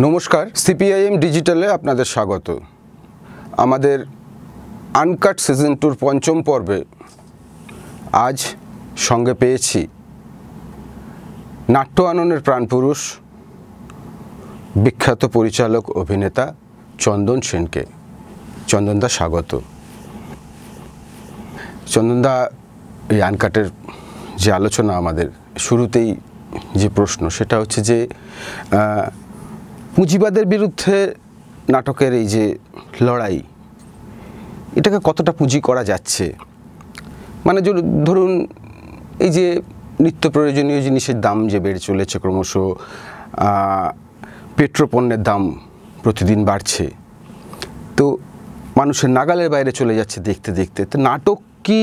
নমস্কার, সিপিআইএম ডিজিটালে আপনাদের স্বাগত। আমাদের আনকাট সিজন টুর পঞ্চম পর্বে আজ সঙ্গে পেয়েছি নাট্য আননের প্রাণপুরুষ, বিখ্যাত পরিচালক অভিনেতা চন্দন সেনকে। চন্দনদা স্বাগত। চন্দনদা এই আনকাটের যে আলোচনা আমাদের শুরুতেই যে প্রশ্ন, সেটা হচ্ছে যে পুঁজিবাদের বিরুদ্ধে নাটকের এই যে লড়াই, এটাকে কতটা পুঁজি করা যাচ্ছে? মানে ধরুন এই যে নিত্য প্রয়োজনীয় জিনিসের দাম যে বেড়ে চলেছে ক্রমশ পেট্রোপণ্যের দাম প্রতিদিন বাড়ছে, তো মানুষের নাগালের বাইরে চলে যাচ্ছে দেখতে দেখতে, তো নাটক কি,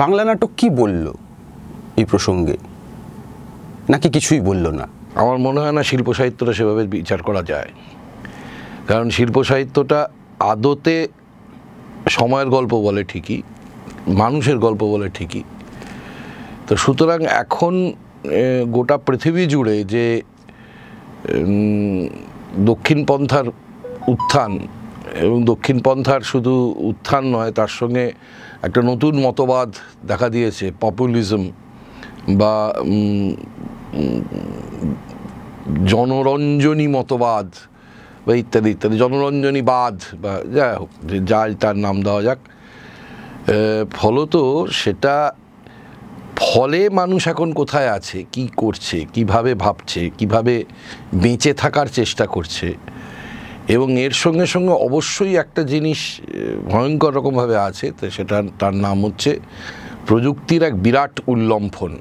বাংলা নাটক কি বলল এই প্রসঙ্গে? নাকি কিছুই বলল না? আমার মনে হয় না শিল্প সাহিত্যটা সেভাবে বিচার করা যায়। কারণ শিল্প সাহিত্যটা আদতে সময়ের গল্প বলে ঠিকই, মানুষের গল্প বলে ঠিকই। তো সুতরাং এখন গোটা পৃথিবী জুড়ে যে দক্ষিণ পন্থার উত্থান এবং দক্ষিণ পন্থার শুধু উত্থান নয়, তার সঙ্গে একটা নতুন মতবাদ দেখা দিয়েছে পপুলিজম বা জনরঞ্জনী মতবাদ বা ইত্যাদি ইত্যাদি জনরঞ্জনীবাদ বা যাই হোক, যে যার তার নাম দেওয়া যাক। ফলত সেটা ফলে মানুষ এখন কোথায় আছে, কি করছে, কীভাবে ভাবছে, কীভাবে বেঁচে থাকার চেষ্টা করছে। এবং এর সঙ্গে সঙ্গে অবশ্যই একটা জিনিস ভয়ঙ্কর রকমভাবে আছে, তো সেটা তার নাম হচ্ছে প্রযুক্তির এক বিরাট উল্লম্ফন।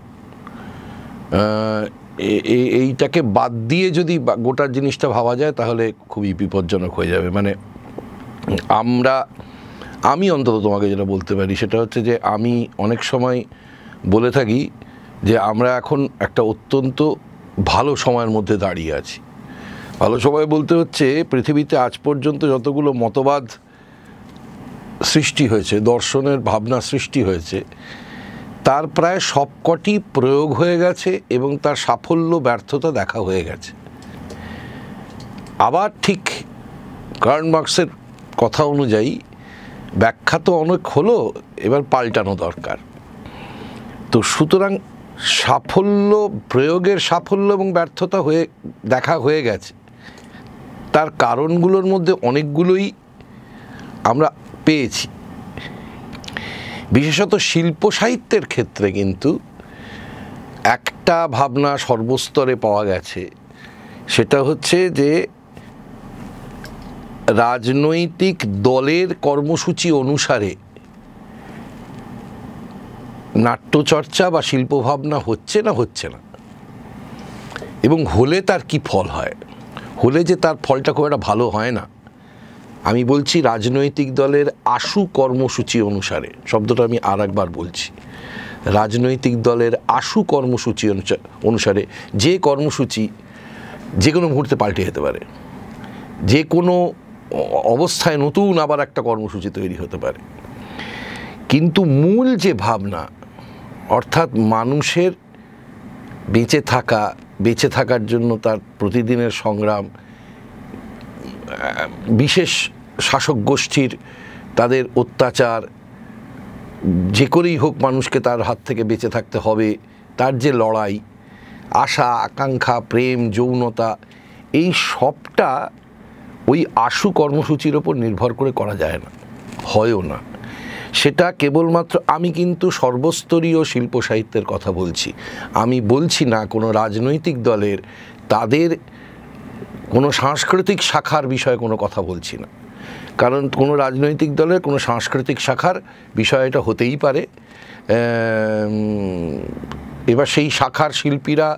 এইটাকে বাদ দিয়ে যদি বা- গোটা জিনিসটা ভাবা যায়, তাহলে খুবই বিপজ্জনক হয়ে যাবে। মানে আমরা, আমি অন্তত তোমাকে যেটা বলতে পারি, সেটা হচ্ছে যে আমি অনেক সময় বলে থাকি যে আমরা এখন একটা অত্যন্ত ভালো সময়ের মধ্যে দাঁড়িয়ে আছি। ভালো সময় বলতে হচ্ছে, পৃথিবীতে আজ পর্যন্ত যতগুলো মতবাদ সৃষ্টি হয়েছে, দর্শনের ভাবনা সৃষ্টি হয়েছে তার প্রায় সবকটি প্রয়োগ হয়ে গেছে এবং তার সাফল্য, ব্যর্থতা দেখা হয়ে গেছে। আবার ঠিক কার্ন মার্কসের কথা অনুযায়ী ব্যাখ্যা তো অনেক হলো, এবার পাল্টানো দরকার। তো সুতরাং সাফল্য, প্রয়োগের সাফল্য এবং ব্যর্থতা হয়ে, দেখা হয়ে গেছে। তার কারণগুলোর মধ্যে অনেকগুলোই আমরা পেয়েছি। বিশেষত শিল্প সাহিত্যের ক্ষেত্রে কিন্তু একটা ভাবনা সর্বস্তরে পাওয়া গেছে। সেটা হচ্ছে যে রাজনৈতিক দলের কর্মসূচি অনুসারে নাট্যচর্চা বা শিল্পভাবনা হচ্ছে না হচ্ছে না। এবং হলে তার কি ফল হয়? হলে যে তার ফলটা খুব একটা ভালো হয় না। আমি বলছি রাজনৈতিক দলের আশু কর্মসূচি অনুসারে, শব্দটা আমি আর একবার বলছি। রাজনৈতিক দলের আশু কর্মসূচি অনুসা- অনুসারে যে কর্মসূচি যে কোনো মুহূর্তে পাল্টে যেতে পারে। যে কোনো অবস্থায় নতুন আবার একটা কর্মসূচি তৈরি হতে পারে। কিন্তু মূল যে ভাবনা, অর্থাৎ মানুষের বেঁচে থাকা, বেঁচে থাকার জন্য তার প্রতিদিনের সংগ্রাম বিশেষ শাসক গোষ্ঠীর, তাদের অত্যাচার, যে করেই হোক মানুষকে তার হাত থেকে বেঁচে থাকতে হবে, তার যে লড়াই, আশা, আকাঙ্ক্ষা, প্রেম, যৌনতা, এই সবটা ওই আশু কর্মসূচির ওপর নির্ভর করে করা যায় না, হয়ও না। সেটা কেবলমাত্র আমি কিন্তু সর্বস্তরীয় শিল্প সাহিত্যের কথা বলছি। আমি বলছি না কোনো রাজনৈতিক দলের, তাদের কোনো সাংস্কৃতিক শাখার বিষয়ে কোনো কথা বলছি না। কারণ কোনো রাজনৈতিক দলের, কোনো সাংস্কৃতিক শাখার বিষয় এটা হতেই পারে। এবার সেই শাখার শিল্পীরা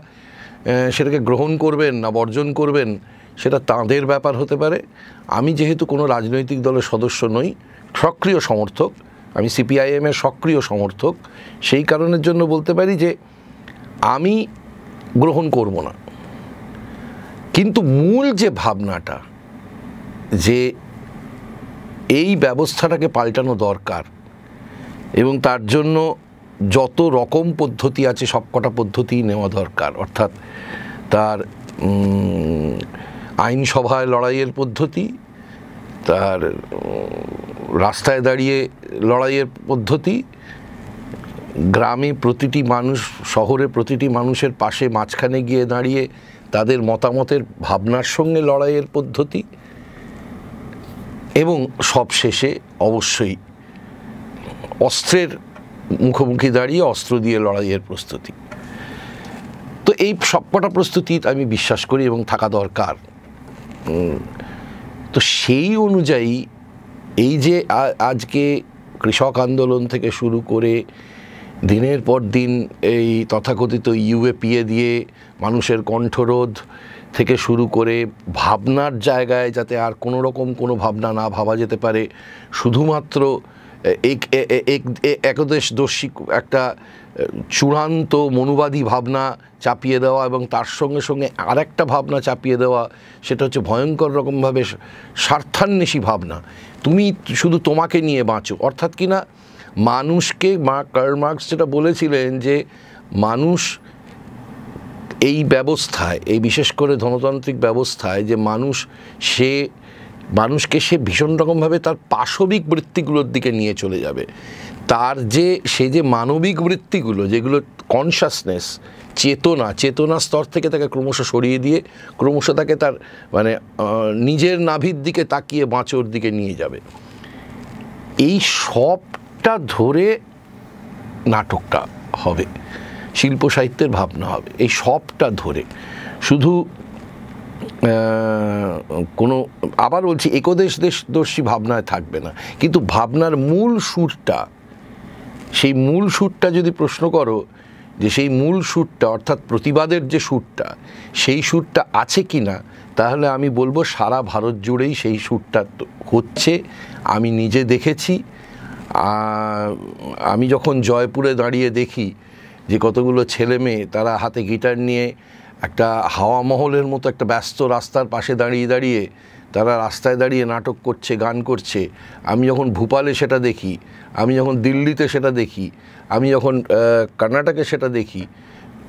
সেটাকে গ্রহণ করবেন না বর্জন করবেন, সেটা তাঁদের ব্যাপার হতে পারে। আমি যেহেতু কোনো রাজনৈতিক দলের সদস্য নই, সক্রিয় সমর্থক, আমি সিপিআইএমের সক্রিয় সমর্থক, সেই কারণের জন্য বলতে পারি যে আমি গ্রহণ করব না। কিন্তু মূল যে ভাবনাটা, যে এই ব্যবস্থাটাকে পাল্টানো দরকার। এবং তার জন্য যত রকম পদ্ধতি আছে সবকটা পদ্ধতিই নেওয়া দরকার। অর্থাৎ তার আইনসভায় লড়াইয়ের পদ্ধতি, তার রাস্তায় দাঁড়িয়ে লড়াইয়ের পদ্ধতি, গ্রামে প্রতিটি মানুষ, শহরে প্রতিটি মানুষের পাশে মাঝখানে গিয়ে দাঁড়িয়ে তাদের মতামতের, ভাবনার সঙ্গে লড়াইয়ের পদ্ধতি এবং সব শেষে অবশ্যই অস্ত্রের মুখোমুখি দাঁড়িয়ে অস্ত্র দিয়ে লড়াইয়ের প্রস্তুতি। তো এই সবকটা প্রস্তুতি আমি বিশ্বাস করি এবং থাকা দরকার। তো সেই অনুযায়ী এই যে আজকে কৃষক আন্দোলন থেকে শুরু করে দিনের পর দিন এই তথাকথিত ইউএপিএ দিয়ে মানুষের কণ্ঠরোধ থেকে শুরু করে ভাবনার জায়গায় যাতে আর কোনো রকম কোনো ভাবনা না ভাবা যেতে পারে, শুধুমাত্র একদেশ দর্শী একটা চূড়ান্ত মনুবাদী ভাবনা চাপিয়ে দেওয়া এবং তার সঙ্গে সঙ্গে আরেকটা ভাবনা চাপিয়ে দেওয়া, সেটা হচ্ছে ভয়ঙ্কর রকমভাবে স্বার্থান্বেষী ভাবনা। তুমি শুধু তোমাকে নিয়ে বাঁচো, অর্থাৎ কি না মানুষকে মা কার্ল মার্কস যেটা বলেছিলেন যে মানুষ এই ব্যবস্থায়, এই বিশেষ করে ধনতান্ত্রিক ব্যবস্থায় যে মানুষ সে, মানুষকে সে ভীষণ রকমভাবে তার পাশবিক বৃত্তিগুলোর দিকে নিয়ে চলে যাবে। তার যে, সে যে মানবিক বৃত্তিগুলো, যেগুলো কনসাসনেস চেতনা চেতনা স্তর থেকে তাকে ক্রমশ সরিয়ে দিয়ে, ক্রমশ তাকে তার মানে নিজের নাভির দিকে তাকিয়ে বাঁচোর দিকে নিয়ে যাবে। এই সবটা ধরে নাটকটা হবে, শিল্প সাহিত্যের ভাবনা হবে, এই সবটা ধরে। শুধু কোনো, আবার বলছি একদেশ দেশদর্শী ভাবনায় থাকবে না, কিন্তু ভাবনার মূল সুরটা, সেই মূল সুরটা যদি প্রশ্ন করো, যে সেই মূল সুরটা, অর্থাৎ প্রতিবাদের যে সুরটা, সেই সুরটা আছে কি না, তাহলে আমি বলব সারা ভারত জুড়েই সেই সুরটা হচ্ছে, আমি নিজে দেখেছি আমি যখন জয়পুরে দাঁড়িয়ে দেখি যে কতগুলো ছেলে মেয়ে, তারা হাতে গিটার নিয়ে একটা হাওয়া মহলের মতো একটা ব্যস্ত রাস্তার পাশে দাঁড়িয়ে দাঁড়িয়ে, তারা রাস্তায় দাঁড়িয়ে নাটক করছে, গান করছে, আমি যখন ভূপালে সেটা দেখি, আমি যখন দিল্লিতে সেটা দেখি, আমি যখন কর্ণাটকে সেটা দেখি,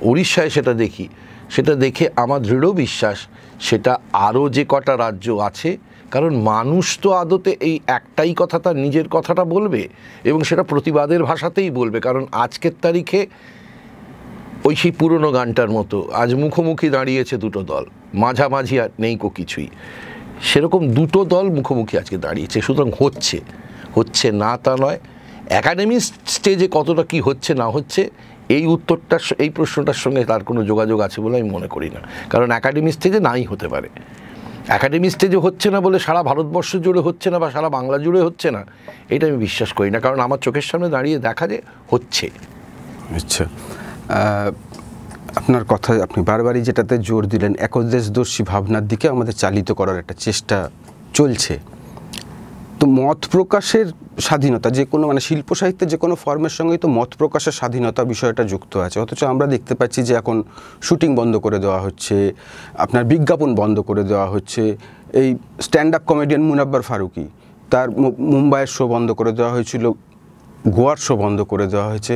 উড়িষ্যায় সেটা দেখি, সেটা দেখে আমার দৃঢ় বিশ্বাস, সেটা আরও যে কটা রাজ্য আছে কারণ মানুষ তো আদতে এই একটাই কথা তার নিজের কথাটা বলবে এবং সেটা প্রতিবাদের ভাষাতেই বলবে। কারণ আজকের তারিখে ওই সেই পুরনো গানটার মতো আজ মুখোমুখি দাঁড়িয়েছে দুটো দল, মাঝামাঝি আর নেই কো কিছুই। সেরকম দুটো দল মুখোমুখি আজকে দাঁড়িয়েছে, সুতরাং হচ্ছে হচ্ছে না তা নয়। একাডেমি স্টেজে কতটা কি হচ্ছে না হচ্ছে, এই উত্তরটার এই প্রশ্নটার সঙ্গে তার কোনো যোগাযোগ আছে বলে আমি মনে করি না। কারণ একাডেমি স্টেজে নাই হতে পারে। একাডেমি স্টেজে হচ্ছে না বলে সারা ভারতবর্ষ জুড়ে হচ্ছে না বা সারা বাংলা জুড়ে হচ্ছে না, এটা আমি বিশ্বাস করি না। কারণ আমার চোখের সামনে দাঁড়িয়ে দেখা যে হচ্ছে। আচ্ছা। আপনার কথা আপনি বারবারই যেটাতে জোর দিলেন, একদেশদর্শী ভাবনার দিকে আমাদের চালিত করার একটা চেষ্টা চলছে। তো মত প্রকাশের স্বাধীনতা যে কোনো মানে শিল্প সাহিত্যের যে কোনো ফর্মের সঙ্গেই তো মত প্রকাশের স্বাধীনতা বিষয়টা যুক্ত আছে। অথচ আমরা দেখতে পাচ্ছি যে এখন শুটিং বন্ধ করে দেওয়া হচ্ছে, আপনার বিজ্ঞাপন বন্ধ করে দেওয়া হচ্ছে, এই stand up comedian Munawar Faruqui, তার মুম্বাইয়ের শো বন্ধ করে দেওয়া হয়েছিল, গোয়ার শো বন্ধ করে দেওয়া হয়েছে।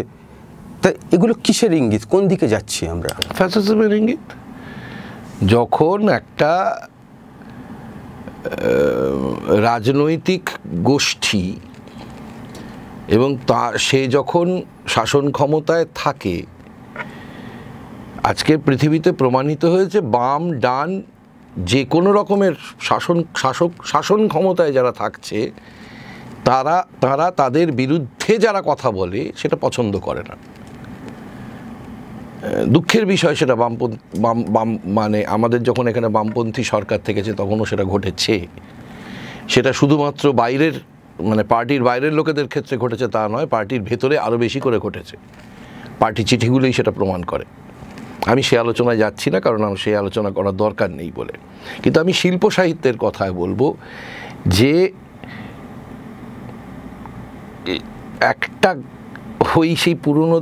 তা এগুলো কিসের ইঙ্গিত? কোন দিকে যাচ্ছি আমরা? ফ্যাসিজমের ইঙ্গিত? যখন একটা রাজনৈতিক গোষ্ঠী এবং তা, সে যখন শাসন ক্ষমতায় থাকে, আজকের পৃথিবীতে প্রমাণিত হয়েছে বাম, ডান, যে কোনো রকমের শাসন, শাসক, শাসন ক্ষমতায় যারা থাকছে, তারা তারা তাদের বিরুদ্ধে যারা কথা বলে, সেটা পছন্দ করে না। দুঃখের বিষয় সেটা বামপন্থী বাম বাম মানে আমাদের যখন এখানে বামপন্থী সরকার থেকেছে তখনও সেটা ঘটেছে। সেটা শুধুমাত্র বাইরের মানে পার্টির বাইরের লোকেদের ক্ষেত্রে ঘটেছে তা নয়, পার্টির ভেতরে আরও বেশি করে ঘটেছে। পার্টি চিঠিগুলোই সেটা প্রমাণ করে। আমি সে আলোচনায় যাচ্ছি না, কারণ আমার সেই আলোচনা করার দরকার নেই বলে। কিন্তু আমি শিল্প সাহিত্যের কথায় বলব যে একটা ওই সেই পুরনো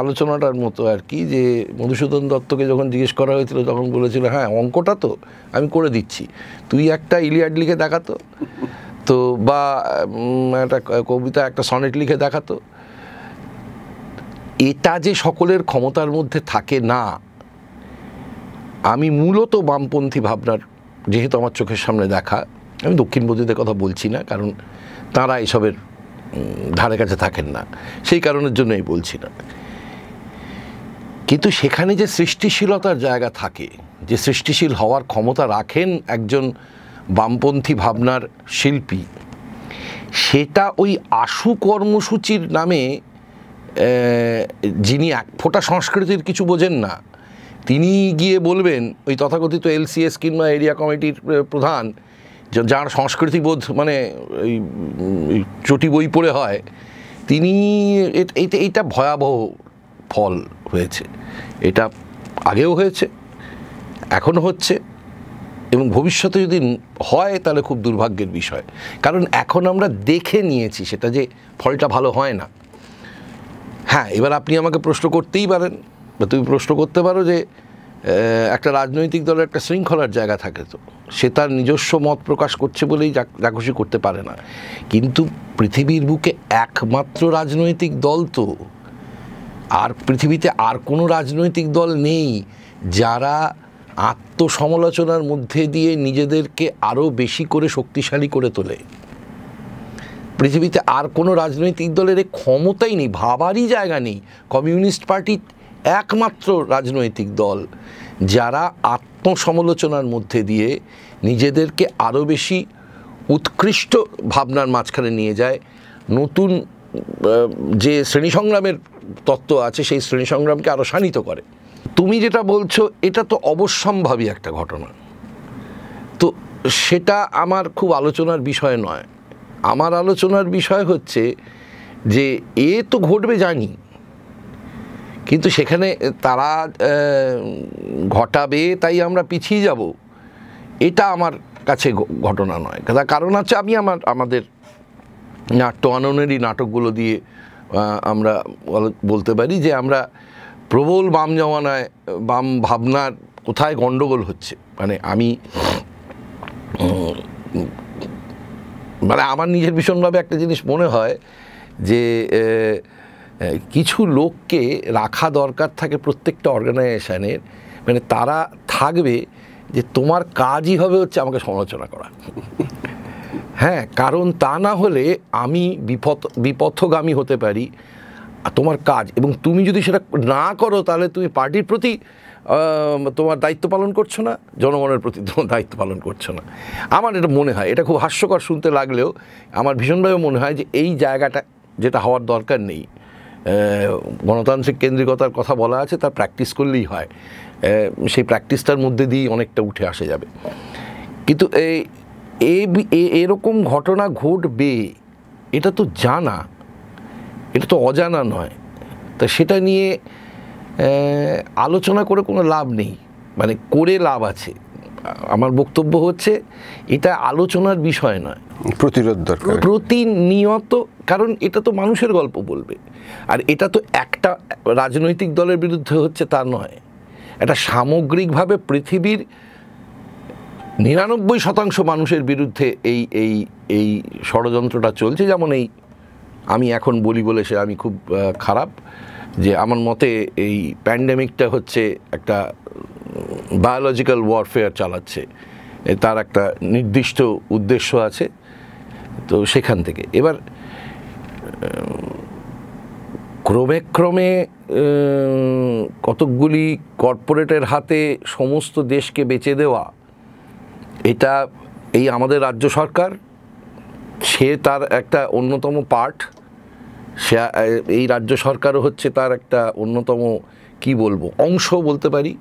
আলোচনাটার মতো আর কি, যে মধুসূদন দত্তকে যখন জিজ্ঞেস করা হয়েছিল, তখন বলেছিল হ্যাঁ অঙ্কটা তো, আমি করে দিচ্ছি। তুই একটা ইলিয়াড লিখে দেখাতো তো। বা একটা কবিতা, একটা সনেট লিখে দেখাতো এটা যে সকলের ক্ষমতার মধ্যে থাকে না, আমি মূলত বামপন্থী ভাবনার, যেহেতু আমার চোখের সামনে দেখা, আমি দক্ষিণ দক্ষিণপন্থীদের কথা বলছি না, কারণ তারা এসবের ধারে কাছে থাকেন না। সেই কারণের জন্যই বলছি না। কিন্তু সেখানে যে সৃষ্টিশীলতার জায়গা থাকে, যে সৃষ্টিশীল হওয়ার ক্ষমতা রাখেন একজন বামপন্থী ভাবনার শিল্পী, সেটা ওই আশু কর্মসূচির নামে যিনি এক ফোঁটা সংস্কৃতির কিছু বোঝেন না, তিনি গিয়ে বলবেন, ওই তথাকথিত এলসিএস কিংবা এরিয়া কমিটির প্রধান যার সংস্কৃতিবোধ মানে ওই চটি বই পড়ে হয়, তিনি এইটা এইটা ভয়াবহ ফল হয়েছে। এটা আগেও হয়েছে, এখনও হচ্ছে এবং ভবিষ্যতে যদি হয় তাহলে খুব দুর্ভাগ্যের বিষয়। কারণ এখন আমরা দেখে নিয়েছি সেটা যে ফলটা ভালো হয় না। হ্যাঁ এবার আপনি আমাকে প্রশ্ন করতেই পারেন বা তুমি প্রশ্ন করতে পারো যে একটা রাজনৈতিক দলের একটা শৃঙ্খলার জায়গা থাকে তো। সে তার নিজস্ব মত প্রকাশ করছে বলেই যা করতে পারে না। কিন্তু পৃথিবীর বুকে একমাত্র রাজনৈতিক দল তো। আর পৃথিবীতে আর কোনো রাজনৈতিক দল নেই যারা আত্মসমালোচনার মধ্যে দিয়ে নিজেদেরকে আরও বেশি করে শক্তিশালী করে তোলে। পৃথিবীতে আর কোনো রাজনৈতিক দলের ক্ষমতাই নেই, ভাবারই জায়গা নেই। কমিউনিস্ট পার্টি একমাত্র রাজনৈতিক দল যারা আত্মসমালোচনার মধ্যে দিয়ে নিজেদেরকে আরও বেশি উৎকৃষ্ট ভাবনার মাঝখানে নিয়ে যায়, নতুন যে শ্রেণি সংগ্রামের তত্ত্ব আছে, সেই শ্রেণি সংগ্রামকে আরও শানিত করে। তুমি যেটা বলছো, এটা তো অবশ্যম্ভাবী একটা ঘটনা। তো সেটা আমার খুব আলোচনার বিষয় নয়। আমার আলোচনার বিষয় হচ্ছে যে, এ তো ঘটবে জানি কিন্তু সেখানে তারা ঘটাবে, তাই আমরা পিছিয়ে যাব। এটা আমার কাছে ঘটনা নয়। তার কারণ আছে আমি আমার, আমাদের নাট্য আননেরই নাটকগুলো দিয়ে আমরা বলতে পারি যে আমরা প্রবল বাম জমানায়, বাম ভাবনার কোথায় গণ্ডগোল হচ্ছে। মানে আমি মানে আমার নিজের ভীষণভাবে একটা জিনিস মনে হয় যে কিছু লোককে রাখা দরকার থাকে প্রত্যেকটা অর্গানাইজেশনের মানে তারা থাকবে যে তোমার কাজই হবে হচ্ছে আমাকে সমালোচনা করা। হ্যাঁ কারণ তা না হলে আমি বিপথ, বিপথগামী হতে পারি। তোমার কাজ, এবং তুমি যদি সেটা না করো তাহলে তুমি পার্টির প্রতি তোমার দায়িত্ব পালন করছ না, জনগণের প্রতি তোমার দায়িত্ব পালন করছ না। আমার এটা মনে হয়, এটা খুব হাস্যকর শুনতে লাগলেও আমার ভীষণভাবে মনে হয় যে এই জায়গাটা যেটা হওয়ার দরকার নেই। গণতান্ত্রিক কেন্দ্রিকতার কথা বলা আছে তার প্র্যাকটিস করলেই হয়। সেই প্র্যাকটিসটার মধ্যে দিয়েই অনেকটা উঠে আসে যাবে। কিন্তু এই এরকম ঘটনা ঘটবে, এটা তো জানা। এটা তো অজানা নয়। তা সেটা নিয়ে আলোচনা করে কোনো লাভ নেই। মানে করে লাভ আছে। আমার বক্তব্য হচ্ছে এটা আলোচনার বিষয় নয়। প্রতিরোধ দরকার। প্রতিনিয়ত কারণ এটা তো মানুষের গল্প বলবে। আর এটা তো একটা রাজনৈতিক দলের বিরুদ্ধে হচ্ছে তা নয়। এটা সামগ্রিকভাবে পৃথিবীর নিরানব্বই শতাংশ মানুষের বিরুদ্ধে এই এই এই ষড়যন্ত্রটা চলছে। যেমন এই আমি এখন বলি বলে সে আমি খুব খারাপ যে আমার মতে এই প্যান্ডেমিকটা হচ্ছে একটা বায়োলজিক্যাল ওয়ারফেয়ার চালাচ্ছে। তার একটা নির্দিষ্ট উদ্দেশ্য আছে। তো সেখান থেকে। এবার ক্রমে ক্রমে কতকগুলি কর্পোরেটের হাতে সমস্ত দেশকে বেচে দেওয়া, এটা এই আমাদের রাজ্য সরকার, সে তার একটা অন্যতম পার্ট। সে এই রাজ্য সরকারও হচ্ছে তার একটা অন্যতম, কি বলব, অংশ বলতে পারি।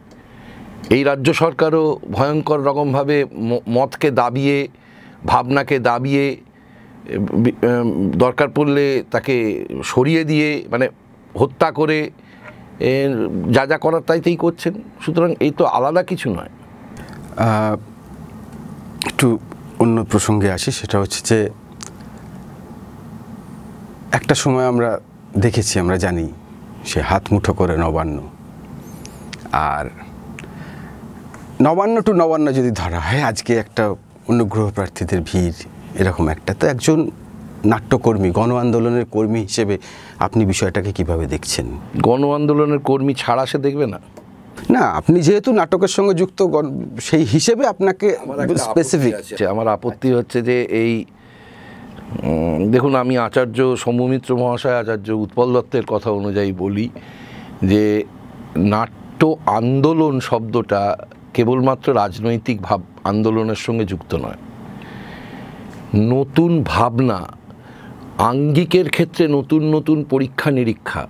এই রাজ্য সরকারও ভয়ঙ্কর রকমভাবে মতকে দাবিয়ে, ভাবনাকে দাবিয়ে দরকার পড়লে তাকে সরিয়ে দিয়ে মানে হত্যা করে যা যা করার তাইতেই করছেন। সুতরাং এই তো আলাদা কিছু নয়। একটু অন্য প্রসঙ্গে আসি, সেটা হচ্ছে যে, একটা সময় আমরা দেখেছি, আমরা জানি, সে হাত মুঠো করে নবান্ন। আর নবান্ন টু নবান্ন যদি ধরা হয় আজকে একটা অনুগ্রহ প্রার্থীদের ভিড় এরকম একটা। তো একজন নাট্যকর্মী গণ আন্দোলনের কর্মী হিসেবে আপনি বিষয়টাকে কীভাবে দেখছেন? গণ আন্দোলনের কর্মী ছাড়া সে দেখবে না। না আপনি যেহেতু নাটকের সঙ্গে যুক্ত গণ- সেই হিসেবে আপনাকে স্পেসিফিক আছে। আমার আপত্তি হচ্ছে যে এই দেখুন আমি আচার্য সৌম্যমিত্র মহাশয় আচার্য উৎপল দত্তের কথা অনুযায়ী বলি যে নাট্য আন্দোলন শব্দটা কেবলমাত্র রাজনৈতিক ভাব আন্দোলনের সঙ্গে যুক্ত নয়। নতুন ভাবনা, আঙ্গিকের ক্ষেত্রে নতুন নতুন পরীক্ষা নিরীক্ষা,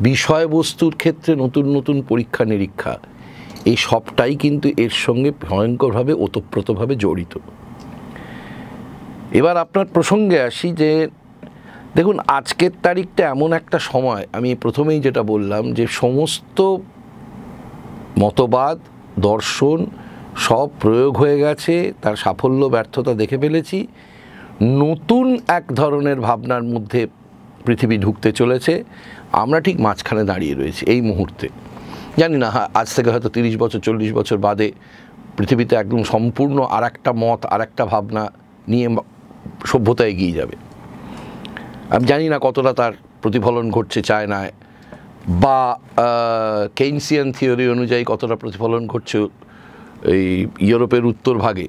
বিষয়বস্তুর ক্ষেত্রে নতুন নতুন পরীক্ষা নিরীক্ষা, এই সবটাই কিন্তু এর সঙ্গে ভয়ঙ্করভাবে, ওতপ্রোতভাবে জড়িত। এবার আপনার প্রসঙ্গে আসি যে, দেখুন, আজকের তারিখটা এমন একটা সময়, আমি প্রথমেই যেটা বললাম যে, সমস্ত মতবাদ দর্শন সব প্রয়োগ হয়ে গেছে, তার সাফল্য, ব্যর্থতা দেখে ফেলেছি। নতুন এক ধরনের ভাবনার মধ্যে পৃথিবী ঢুকতে চলেছে। আমরা ঠিক মাঝখানে দাঁড়িয়ে রয়েছি এই মুহূর্তে। জানি না আজ থেকে হয়তো তিরিশ বছর, চল্লিশ বছর বাদে পৃথিবীতে একদম সম্পূর্ণ আর একটা মত আর একটা ভাবনা নিয়ে সভ্যতা এগিয়ে যাবে। আমি জানি না কতটা তার প্রতিফলন ঘটছে চায়নায়। বা কেইনসিয়ান থিওরি অনুযায়ী কতটা প্রতিফলন ঘটছে এই ইউরোপের উত্তর ভাগে,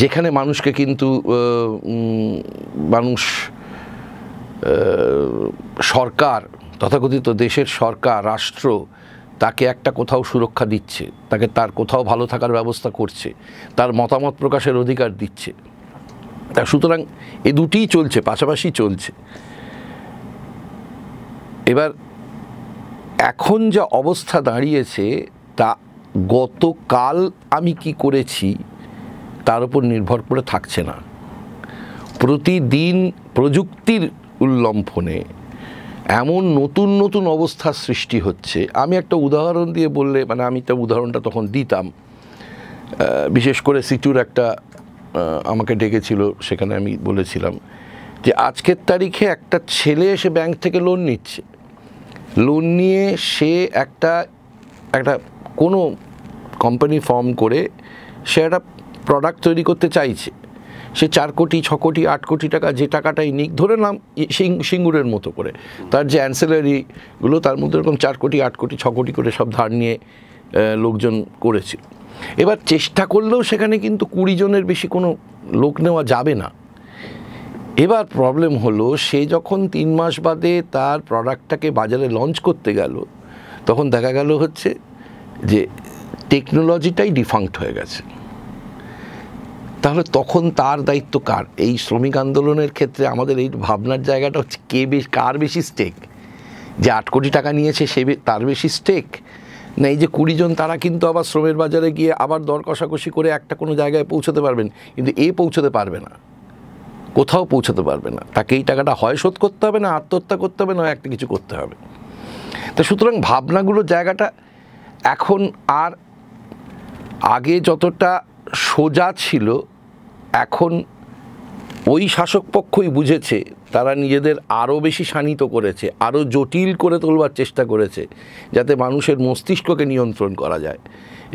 যেখানে মানুষকে কিন্তু মানুষ সরকার, তথাকথিত দেশের সরকার, রাষ্ট্র, তাকে একটা কোথাও সুরক্ষা দিচ্ছে, তাকে তার কোথাও ভালো থাকার ব্যবস্থা করছে, তার মতামত প্রকাশের অধিকার দিচ্ছে। তা সুতরাং এ দুটিই চলছে, পাশাপাশি চলছে। এবার এখন যা অবস্থা দাঁড়িয়েছে, তা গতকাল আমি কি করেছি, তার উপর নির্ভর করে থাকছে না। প্রতিদিন প্রযুক্তির উল্লম্ফনে এমন নতুন নতুন অবস্থার সৃষ্টি হচ্ছে। আমি একটা উদাহরণ দিয়ে বললে মানে আমি একটা উদাহরণটা তখন দিতাম। বিশেষ করে সিটুর একটা আমাকে ডেকেছিল, সেখানে আমি বলেছিলাম যে, আজকের তারিখে একটা ছেলে এসে ব্যাংক থেকে লোন নিচ্ছে। লোন নিয়ে সে একটা একটা কোনো কোম্পানি ফর্ম করে সে একটা প্রোডাক্ট তৈরি করতে চাইছে। সে চার কোটি, ছ কোটি, আট কোটি টাকা যে টাকাটাই নিক, ধরে নাম সিঙ্গুরের মতো করে। তার যে অ্যান্সেলারিগুলো তার মধ্যে এরকম চার কোটি, আট কোটি, ছ কোটি করে সব ধার নিয়ে লোকজন করেছিল। এবার চেষ্টা করলেও সেখানে কিন্তু কুড়ি জনের বেশি কোনো লোক নেওয়া যাবে না। এবার প্রবলেম হলো, সে যখন তিন মাস বাদে তার প্রোডাক্টটাকে বাজারে লঞ্চ করতে গেল, তখন দেখা গেল হচ্ছে যে টেকনোলজিটাই ডিফাঙ্ক্ট হয়ে গেছে। তাহলে তখন তার দায়িত্ব কার? এই শ্রমিক আন্দোলনের ক্ষেত্রে আমাদের এই ভাবনার জায়গাটা হচ্ছে কে বেশ, কার বেশি স্টেক যে আট কোটি টাকা নিয়েছে সে তার বেশি স্টেক না, এই যে কুড়ি জন, তারা কিন্তু আবার শ্রমের বাজারে গিয়ে আবার দর কষাকষি করে একটা কোনো জায়গায় পৌঁছতে পারবেন, কিন্তু এ পৌঁছতে পারবে না। কোথাও পৌঁছাতে পারবে না। তাকে এই টাকাটা হয় শোধ করতে হবে না আত্মহত্যা করতে হবে, না একটা কিছু করতে হবে। তা সুতরাং ভাবনাগুলোর জায়গাটা এখন আর আগে যতটা সোজা ছিল, এখন ওই শাসক পক্ষই বুঝেছে, তারা নিজেদের আরও বেশি শানিত করেছে আরও জটিল করে তোলবার চেষ্টা করেছে, যাতে মানুষের মস্তিষ্ককে নিয়ন্ত্রণ করা যায়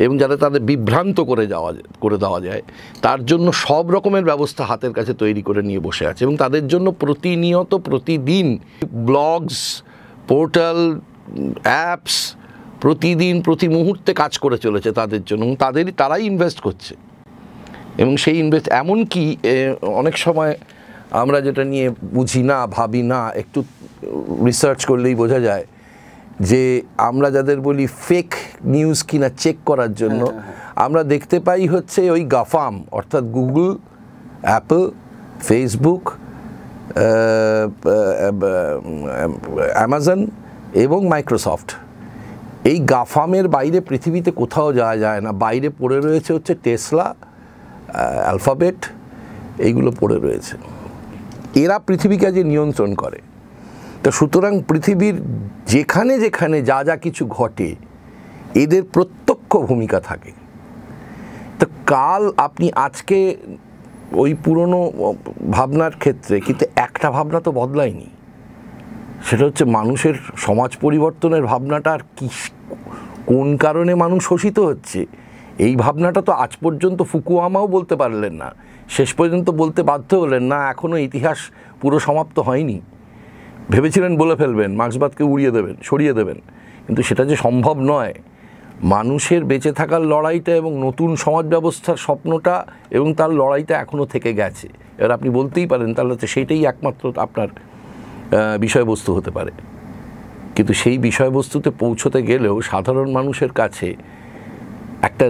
এবং যাতে তাদের বিভ্রান্ত করে যাওয়া করে দেওয়া যায়। তার জন্য সব রকমের ব্যবস্থা হাতের কাছে তৈরি করে নিয়ে বসে আছে এবং তাদের জন্য প্রতিনিয়ত, প্রতিদিন ব্লগস, পোর্টাল, অ্যাপস প্রতিদিন, প্রতি মুহূর্তে কাজ করে চলেছে তাদের জন্য তাদেরই, তারাই ইনভেস্ট করছে। এবং সেই ইনভেস্ট এমনকি অনেক সময় আমরা যেটা নিয়ে বুঝি না ভাবি না একটু রিসার্চ করলেই বোঝা যায় যে আমরা যাদের বলি ফেক নিউজ কিনা চেক করার জন্য আমরা দেখতে পাই হচ্ছে ওই গাফাম অর্থাৎ গুগল অ্যাপল ফেসবুক অ্যামাজন এবং মাইক্রোসফট এই গাফামের বাইরে পৃথিবীতে কোথাও যাওয়া যায় না। বাইরে পড়ে রয়েছে হচ্ছে টেসলা অ্যালফাবেট এইগুলো পড়ে রয়েছে। এরা পৃথিবীকে যে নিয়ন্ত্রণ করে। তো সুতরাং পৃথিবীর যেখানে যেখানে যা যা কিছু ঘটে, এদের প্রত্যক্ষ ভূমিকা থাকে। তো কাল আপনি আজকে ওই পুরনো ভাবনার ক্ষেত্রে, কিন্তু একটা ভাবনা তো বদলায়নি। সেটা হচ্ছে মানুষের সমাজ পরিবর্তনের ভাবনাটা আর কি, কোন কারণে মানুষ শোষিত হচ্ছে? এই ভাবনাটা তো আজ পর্যন্ত ফুকুয়ামাও বলতে পারলেন না। শেষ পর্যন্ত বলতে বাধ্য হলেন, না এখনও ইতিহাস পুরো সমাপ্ত হয়নি। ভেবেছিলেন বলে ফেলবেন, মার্ক্সবাদকে উড়িয়ে দেবেন, সরিয়ে দেবেন। কিন্তু সেটা যে সম্ভব নয়। মানুষের বেঁচে থাকার লড়াইটা এবং নতুন সমাজ ব্যবস্থার স্বপ্নটা এবং তার লড়াইটা এখনও থেকে গেছে। এবার আপনি বলতেই পারেন, তাহলে তো সেটাই একমাত্র আপনার বিষয়বস্তু হতে পারে। কিন্তু সেই বিষয়বস্তুতে পৌঁছতে গেলেও সাধারণ মানুষের কাছে একটা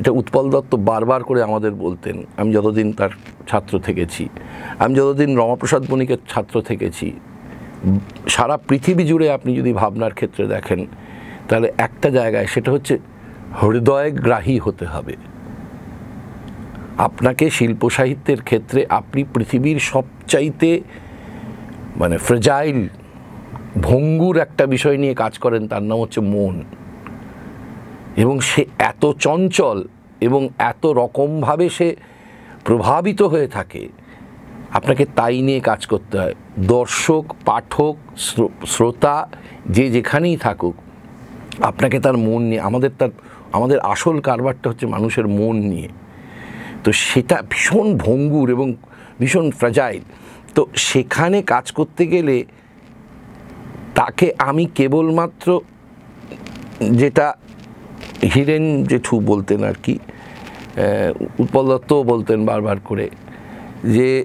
এটা উৎপল দত্ত বারবার করে আমাদের বলতেন, আমি যতদিন তার ছাত্র থেকেছি, আমি যতদিন রমাপ্রসাদ বণিকের ছাত্র থেকেছি, সারা পৃথিবী জুড়ে আপনি যদি ভাবনার ক্ষেত্রে দেখেন, তাহলে একটা জায়গায় সেটা হচ্ছে হৃদয়গ্রাহী হতে হবে। আপনাকে শিল্প সাহিত্যের ক্ষেত্রে আপনি পৃথিবীর সবচাইতে মানে ফ্রেজাইল ভঙ্গুর একটা বিষয় নিয়ে কাজ করেন, তার নাম হচ্ছে মন। এবং সে এত চঞ্চল এবং এত রকমভাবে সে প্রভাবিত হয়ে থাকে, আপনাকে তাই নিয়ে কাজ করতে হয়। দর্শক, পাঠক শ্রোতা, যে যেখানেই থাকুক, আপনাকে তার মন নিয়ে, আমাদের তার, আমাদের আসল কারবারটা হচ্ছে মানুষের মন নিয়ে। তো সেটা ভীষণ ভঙ্গুর এবং ভীষণ ফ্রাজাইল তো সেখানে কাজ করতে গেলে তাকে আমি কেবলমাত্র যেটা হিরেন জেঠু বলতেন আর কি আহ, উৎপল দত্তও বলতেন বারবার করে যে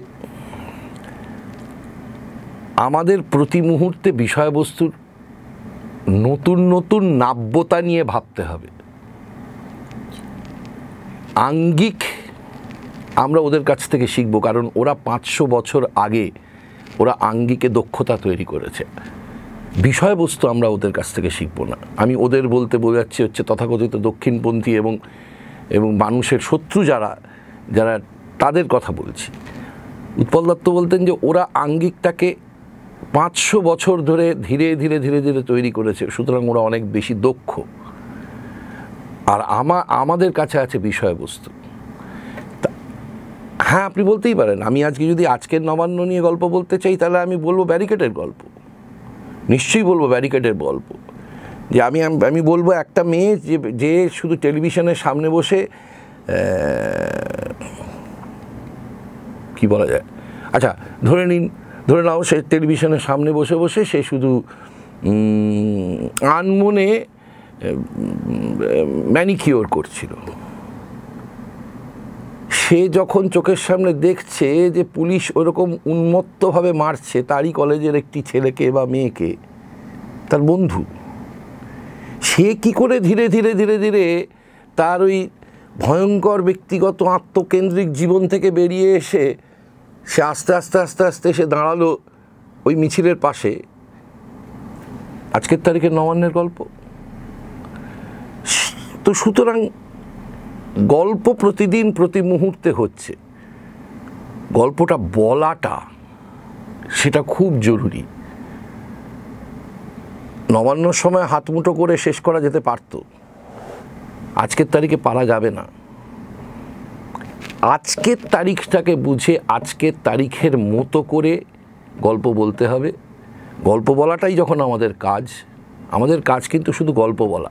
আমাদের প্রতি মুহূর্তে বিষয়বস্তুর নতুন নতুন নাব্যতা নিয়ে ভাবতে হবে। আঙ্গিক আমরা ওদের কাছ থেকে শিখব কারণ ওরা পাঁচশো বছর আগে ওরা আঙ্গিকে দক্ষতা তৈরি করেছে। বিষয়বস্তু আমরা ওদের কাছ থেকে শিখব না। আমি ওদের বলতে বোঝাচ্ছি হচ্ছে তথাকথিত দক্ষিণপন্থী এবং এবং মানুষের শত্রু যারা যারা তাদের কথা বলছি। উৎপল দত্ত বলতেন যে ওরা আঙ্গিকটাকে পাঁচশো বছর ধরে ধীরে ধীরে ধীরে ধীরে তৈরি করেছে, সুতরাং ওরা অনেক বেশি দক্ষ। আর আমা, আমাদের কাছে আছে বিষয়বস্তু। হ্যাঁ আপনি বলতেই পারেন। আমি আজকে যদি আজকের নবান্ন নিয়ে গল্প বলতে চাই, তাহলে আমি বলব ব্যারিকেডের গল্প। নিশ্চয়ই বলব ব্যারিকেডের গল্প। যে আমি আমি বলব একটা মেয়ে যে যে শুধু টেলিভিশনের সামনে বসে কি বলা যায়? আচ্ছা ধরে নিন, ধরে নাও সে টেলিভিশনের সামনে বসে বসে সে শুধু আনমনে ম্যানিকিওর করছিল। সে যখন চোখের সামনে দেখছে যে পুলিশ ওরকম উন্মত্তভাবে মারছে তারই কলেজের একটি ছেলেকে বা মেয়েকে, তার বন্ধু, সে কি করে ধীরে ধীরে ধীরে ধীরে তার ওই ভয়ঙ্কর ব্যক্তিগত আত্মকেন্দ্রিক জীবন থেকে বেরিয়ে এসে সে আস্তে আস্তে আস্তে আস্তে এসে দাঁড়াল ওই মিছিলের পাশে। আজকের তারিখে নবান্নের গল্প। তো সুতরাং গল্প প্রতিদিন প্রতি মুহূর্তে হচ্ছে। গল্পটা বলাটা সেটা খুব জরুরি। নবান্নর সময় হাতমুঠো করে শেষ করা যেতে পারত। আজকের তারিখে পারা যাবে না। আজকের তারিখটাকে বুঝে আজকের তারিখের মতো করে গল্প বলতে হবে। গল্প বলাটাই যখন আমাদের কাজ আমাদের কাজ কিন্তু শুধু গল্প বলা।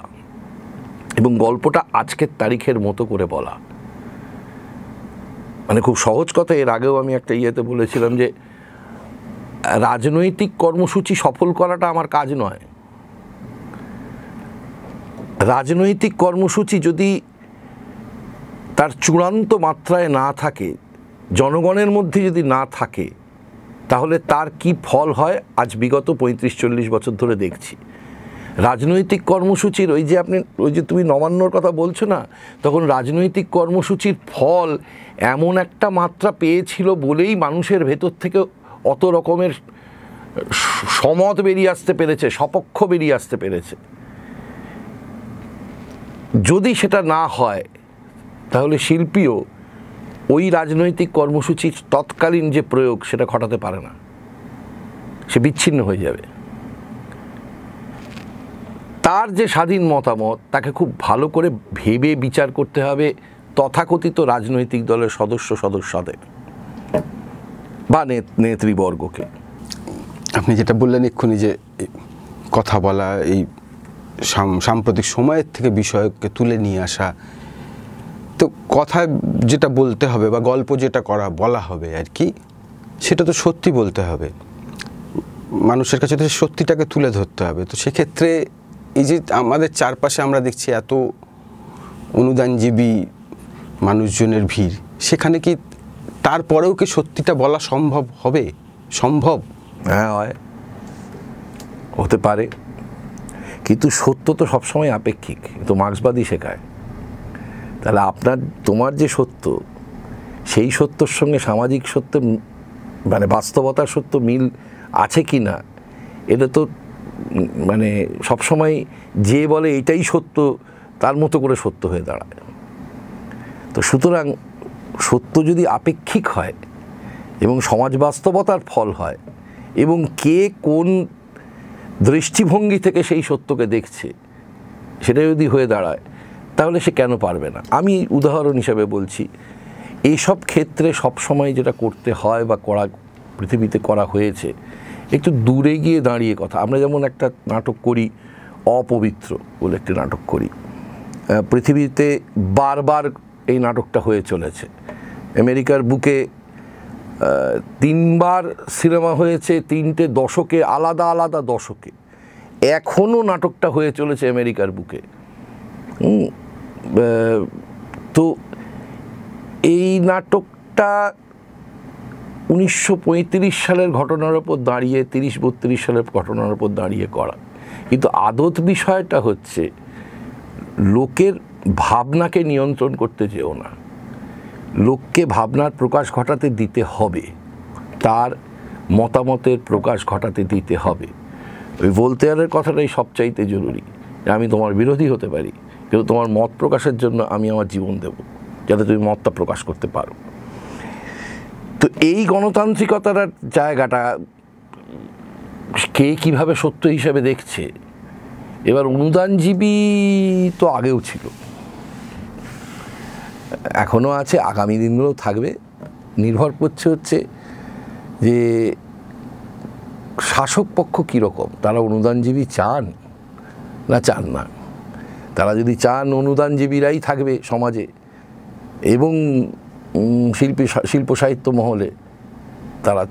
এবং গল্পটা আজকের তারিখের মতো করে বলা। মানে খুব সহজ কথা, এর আগেও আমি একটা ইয়েতে বলেছিলাম যে, রাজনৈতিক কর্মসূচি সফল করাটা আমার কাজ নয়। রাজনৈতিক কর্মসূচি যদি তার চূড়ান্ত মাত্রায় না থাকে, জনগণের মধ্যে যদি না থাকে, তাহলে তার কি ফল হয়? আজ বিগত পঁয়ত্রিশ, চল্লিশ বছর ধরে দেখছি। রাজনৈতিক কর্মসূচির ওই যে আপনি, ওই যে তুমি নবান্নর কথা বলছো না, তখন রাজনৈতিক কর্মসূচির ফল এমন একটা মাত্রা পেয়েছিল বলেই মানুষের ভেতর থেকে অত রকমের সমত বেরিয়ে আসতে পেরেছে, সপক্ষ বেরিয়ে আসতে পেরেছে। যদি সেটা না হয়, তাহলে শিল্পীও ওই রাজনৈতিক কর্মসূচির তৎকালীন যে প্রয়োগ, সেটা ঘটাতে পারে না। সে বিচ্ছিন্ন হয়ে যাবে। তার যে স্বাধীন মতামত, তাকে খুব ভালো করে ভেবে বিচার করতে হবে তথাকথিত রাজনৈতিক দলের সদস্য সদস্যদের বা নেত- নেতৃবর্গকে। আপনি যেটা বললেন এক্ষুনি যে কথা বলা, এই সাম- সাম্প্রতিক সময়ের থেকে বিষয়কে তুলে নিয়ে আসা, তো কথা যেটা বলতে হবে বা গল্প যেটা করা, বলা হবে আর কি, সেটা তো সত্যি বলতে হবে। মানুষের কাছে তো সত্যিটাকে তুলে ধরতে হবে। তো সেক্ষেত্রে এই যে আমাদের চারপাশে আমরা দেখছি এত অনুদানজীবী মানুষজনের ভিড়, সেখানে কি তারপরেও কি সত্যিটা বলা সম্ভব হবে? সম্ভব? হ্যাঁ হয়। হতে পারে। কিন্তু সত্য তো সবসময় আপেক্ষিক তো মার্ক্সবাদী শেখায়। তাহলে আপনার, তোমার যে সত্য, সেই সত্যর সঙ্গে সামাজিক সত্য মানে বাস্তবতার সত্য মিল আছে কি না এটা তো মানে সবসময় যে বলে এটাই সত্য, তার মতো করে সত্য হয়ে দাঁড়ায়। তো সুতরাং সত্য যদি আপেক্ষিক হয় এবং সমাজ বাস্তবতার ফল হয় এবং কে কোন দৃষ্টিভঙ্গি থেকে সেই সত্যকে দেখছে সেটা যদি হয়ে দাঁড়ায়, তাহলে সে কেন পারবে না? আমি উদাহরণ হিসাবে বলছি এইসব ক্ষেত্রে সবসময় যেটা করতে হয় বা করা, পৃথিবীতে করা হয়েছে একটু দূরে গিয়ে দাঁড়িয়ে কথা। আমরা যেমন একটা নাটক করি, অপবিত্র বলে একটি নাটক করি। পৃথিবীতে বারবার এই নাটকটা হয়ে চলেছে। আমেরিকার বুকে তিনবার সিনেমা হয়েছে, তিনটে দশকে, আলাদা আলাদা দশকে। এখনও নাটকটা হয়ে চলেছে আমেরিকার বুকে। তো এই নাটকটা উনিশশো পঁয়ত্রিশ সালের ঘটনার ওপর দাঁড়িয়ে, তিরিশ বত্রিশ সালের ঘটনার ওপর দাঁড়িয়ে করা। কিন্তু আদত বিষয়টা হচ্ছে, লোকের ভাবনাকে নিয়ন্ত্রণ করতে যেও না। লোককে ভাবনার প্রকাশ ঘটাতে দিতে হবে। তার মতামতের প্রকাশ ঘটাতে দিতে হবে। ওই ভোলতেয়ারের কথাটাই সবচাইতে জরুরি। যে আমি তোমার বিরোধী হতে পারি, কিন্তু তোমার মত প্রকাশের জন্য আমি আমার জীবন দেব, যাতে তুমি মতটা প্রকাশ করতে পারো। তো এই গণতান্ত্রিকতার জায়গাটা কে কীভাবে সত্য হিসাবে দেখছে? এবার অনুদানজীবী তো আগেও ছিল। এখনও আছে, আগামী দিনগুলো থাকবে। নির্ভর করছে হচ্ছে যে শাসক পক্ষ কীরকম? তারা অনুদানজীবী চান না চান না? তারা যদি চান অনুদানজীবীরাই থাকবে সমাজে এবং শিল্পী শিল্প সাহিত্য মহলে তারা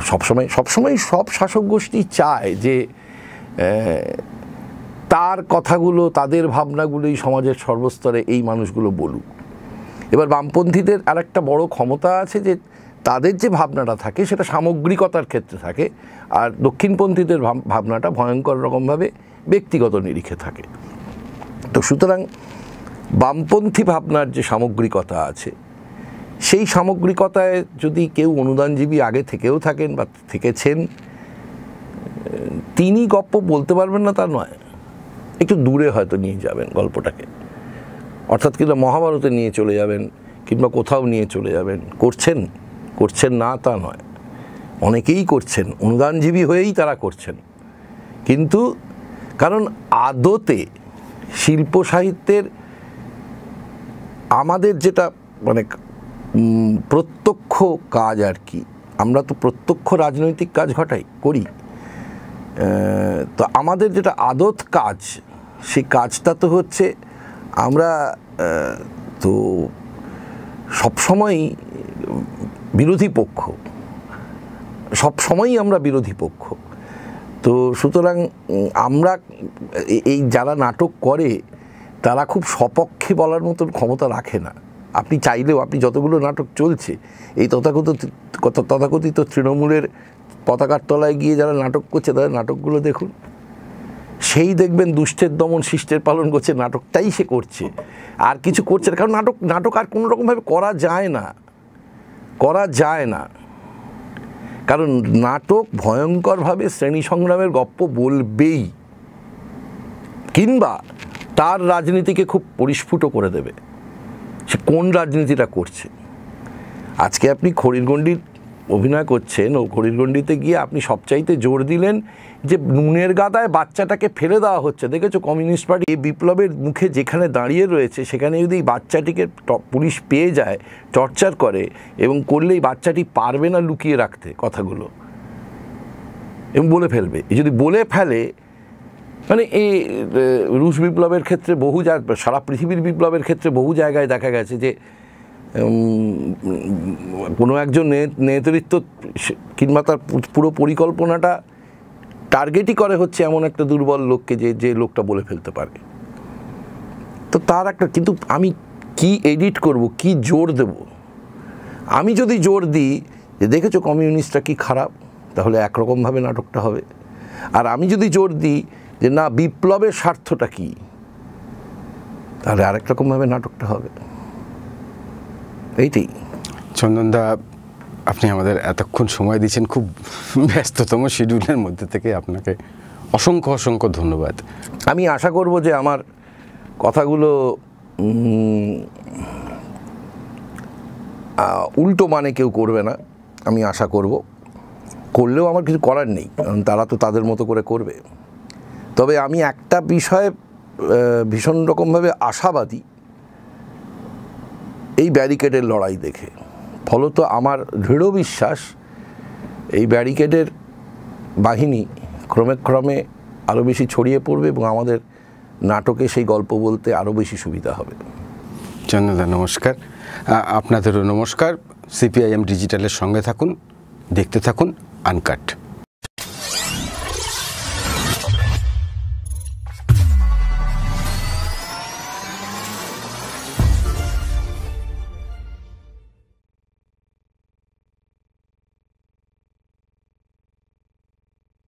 সবসময় সবসময় সব শাসক গোষ্ঠী চায় যে তার কথাগুলো, তাদের ভাবনাগুলোই সমাজের সর্বস্তরে এই মানুষগুলো বলুক। এবার বামপন্থীদের আর একটা বড় ক্ষমতা আছে যে, তাদের যে ভাবনাটা থাকে সেটা সামগ্রিকতার ক্ষেত্রে থাকে, আর দক্ষিণপন্থীদের ভাব- ভাবনাটা ভয়ঙ্কর রকমভাবে ব্যক্তিগত নিরিখে থাকে। তো সুতরাং বামপন্থী ভাবনার যে সামগ্রিকতা আছে সেই সামগ্রিকতায় যদি কেউ অনুদানজীবী আগে থেকেও থাকেন বা থেকেছেন, তিনি গপ্প বলতে পারবেন না তা নয়। একটু দূরে হয়তো নিয়ে যাবেন গল্পটাকে। অর্থাৎ কিংবা মহাভারতে নিয়ে চলে যাবেন, কিংবা কোথাও নিয়ে চলে যাবেন। করছেন? করছেন না তা নয়। অনেকেই করছেন, অনুদানজীবী হয়েই তারা করছেন। কিন্তু কারণ আদতে শিল্প সাহিত্যের আমাদের যেটা মানে প্রত্যক্ষ কাজ আর কি। আমরা তো প্রত্যক্ষ রাজনৈতিক কাজ ঘটাই, করি। তো আমাদের যেটা আদত কাজ, সেই কাজটা তো হচ্ছে আমরা তো সবসময়ই বিরোধী পক্ষ সব সময়ই আমরা বিরোধী পক্ষ। তো সুতরাং আমরা এই যারা নাটক করে, তারা খুব সপক্ষে বলার মতন ক্ষমতা রাখে না। আপনি চাইলেও আপনি যতগুলো নাটক চলছে, এই তথাকথিত তথাকথিত তৃণমূলের পতাকার তলায় গিয়ে যারা নাটক করছে, তাদের নাটকগুলো দেখুন। সেই দেখবেন দুষ্টের দমন, শিষ্টের পালন করছে, নাটকটাই সে করছে। আর কিছু করছে না, কারণ নাটক নাটক আর কোনো রকমভাবে করা যায় না। করা যায় না। কারণ নাটক ভয়ঙ্করভাবে শ্রেণি সংগ্রামের গপ্প বলবেই, কিংবা তার রাজনীতিকে খুব পরিস্ফুট করে দেবে। সে কোন রাজনীতিটা করছে? আজকে আপনি খড়িরগণ্ডির অভিনয় করছেন, ও খড়িরগণ্ডিতে গিয়ে আপনি সবচাইতে জোর দিলেন যে নুনের গাদায় বাচ্চাটাকে ফেলে দেওয়া হচ্ছে। দেখেছ, কমিউনিস্ট পার্টি বিপ্লবের মুখে যেখানে দাঁড়িয়ে রয়েছে, সেখানে যদি বাচ্চাটিকে পুলিশ পেয়ে যায়, টর্চার করে এবং করলেই বাচ্চাটি পারবে না লুকিয়ে রাখতে কথাগুলো, এবং বলে ফেলবে। যদি বলে ফেলে মানে এই রুশ বিপ্লবের ক্ষেত্রে বহু সারা পৃথিবীর বিপ্লবের ক্ষেত্রে বহু জায়গায় দেখা গেছে যে কোনো একজন নেতৃত্ব কিংবা তার পুরো পরিকল্পনাটা টার্গেটই করে হচ্ছে এমন একটা দুর্বল লোককে যে যে লোকটা বলে ফেলতে পারে তো তার একটা, কিন্তু আমি কি এডিট করব, কি জোর দেব? আমি যদি জোর দিই যে, দেখেছ কমিউনিস্টটা কি খারাপ? তাহলে একরকমভাবে নাটকটা হবে। আর আমি যদি জোর দিই যে না বিপ্লবের স্বার্থটা কি? তাহলে আরেক রকমভাবে নাটকটা হবে। এইটাই। চন্দনদা আপনি আমাদের এতক্ষণ সময় দিয়েছেন খুব ব্যস্ততম শিডিউলের মধ্যে থেকে আপনাকে অসংখ্য অসংখ্য ধন্যবাদ। আমি আশা করব যে আমার কথাগুলো উল্টো মানে কেউ করবে না আমি আশা করব। করলেও আমার কিছু করার নেই কারণ তারা তো তাদের মতো করে করবে। তবে আমি একটা বিষয়ে ভীষণ রকমভাবে আশাবাদী এই ব্যারিকেডের লড়াই দেখে। ফলত আমার দৃঢ় বিশ্বাস এই ব্যারিকেডের বাহিনী ক্রমে ক্রমে আরও বেশি ছড়িয়ে পড়বে এবং আমাদের নাটকে সেই গল্প বলতে আরও বেশি সুবিধা হবে। চন্দনদা নমস্কার। আপনাদেরও নমস্কার। সিপিআইএম ডিজিটালের সঙ্গে থাকুন, দেখতে থাকুন, আনকাট।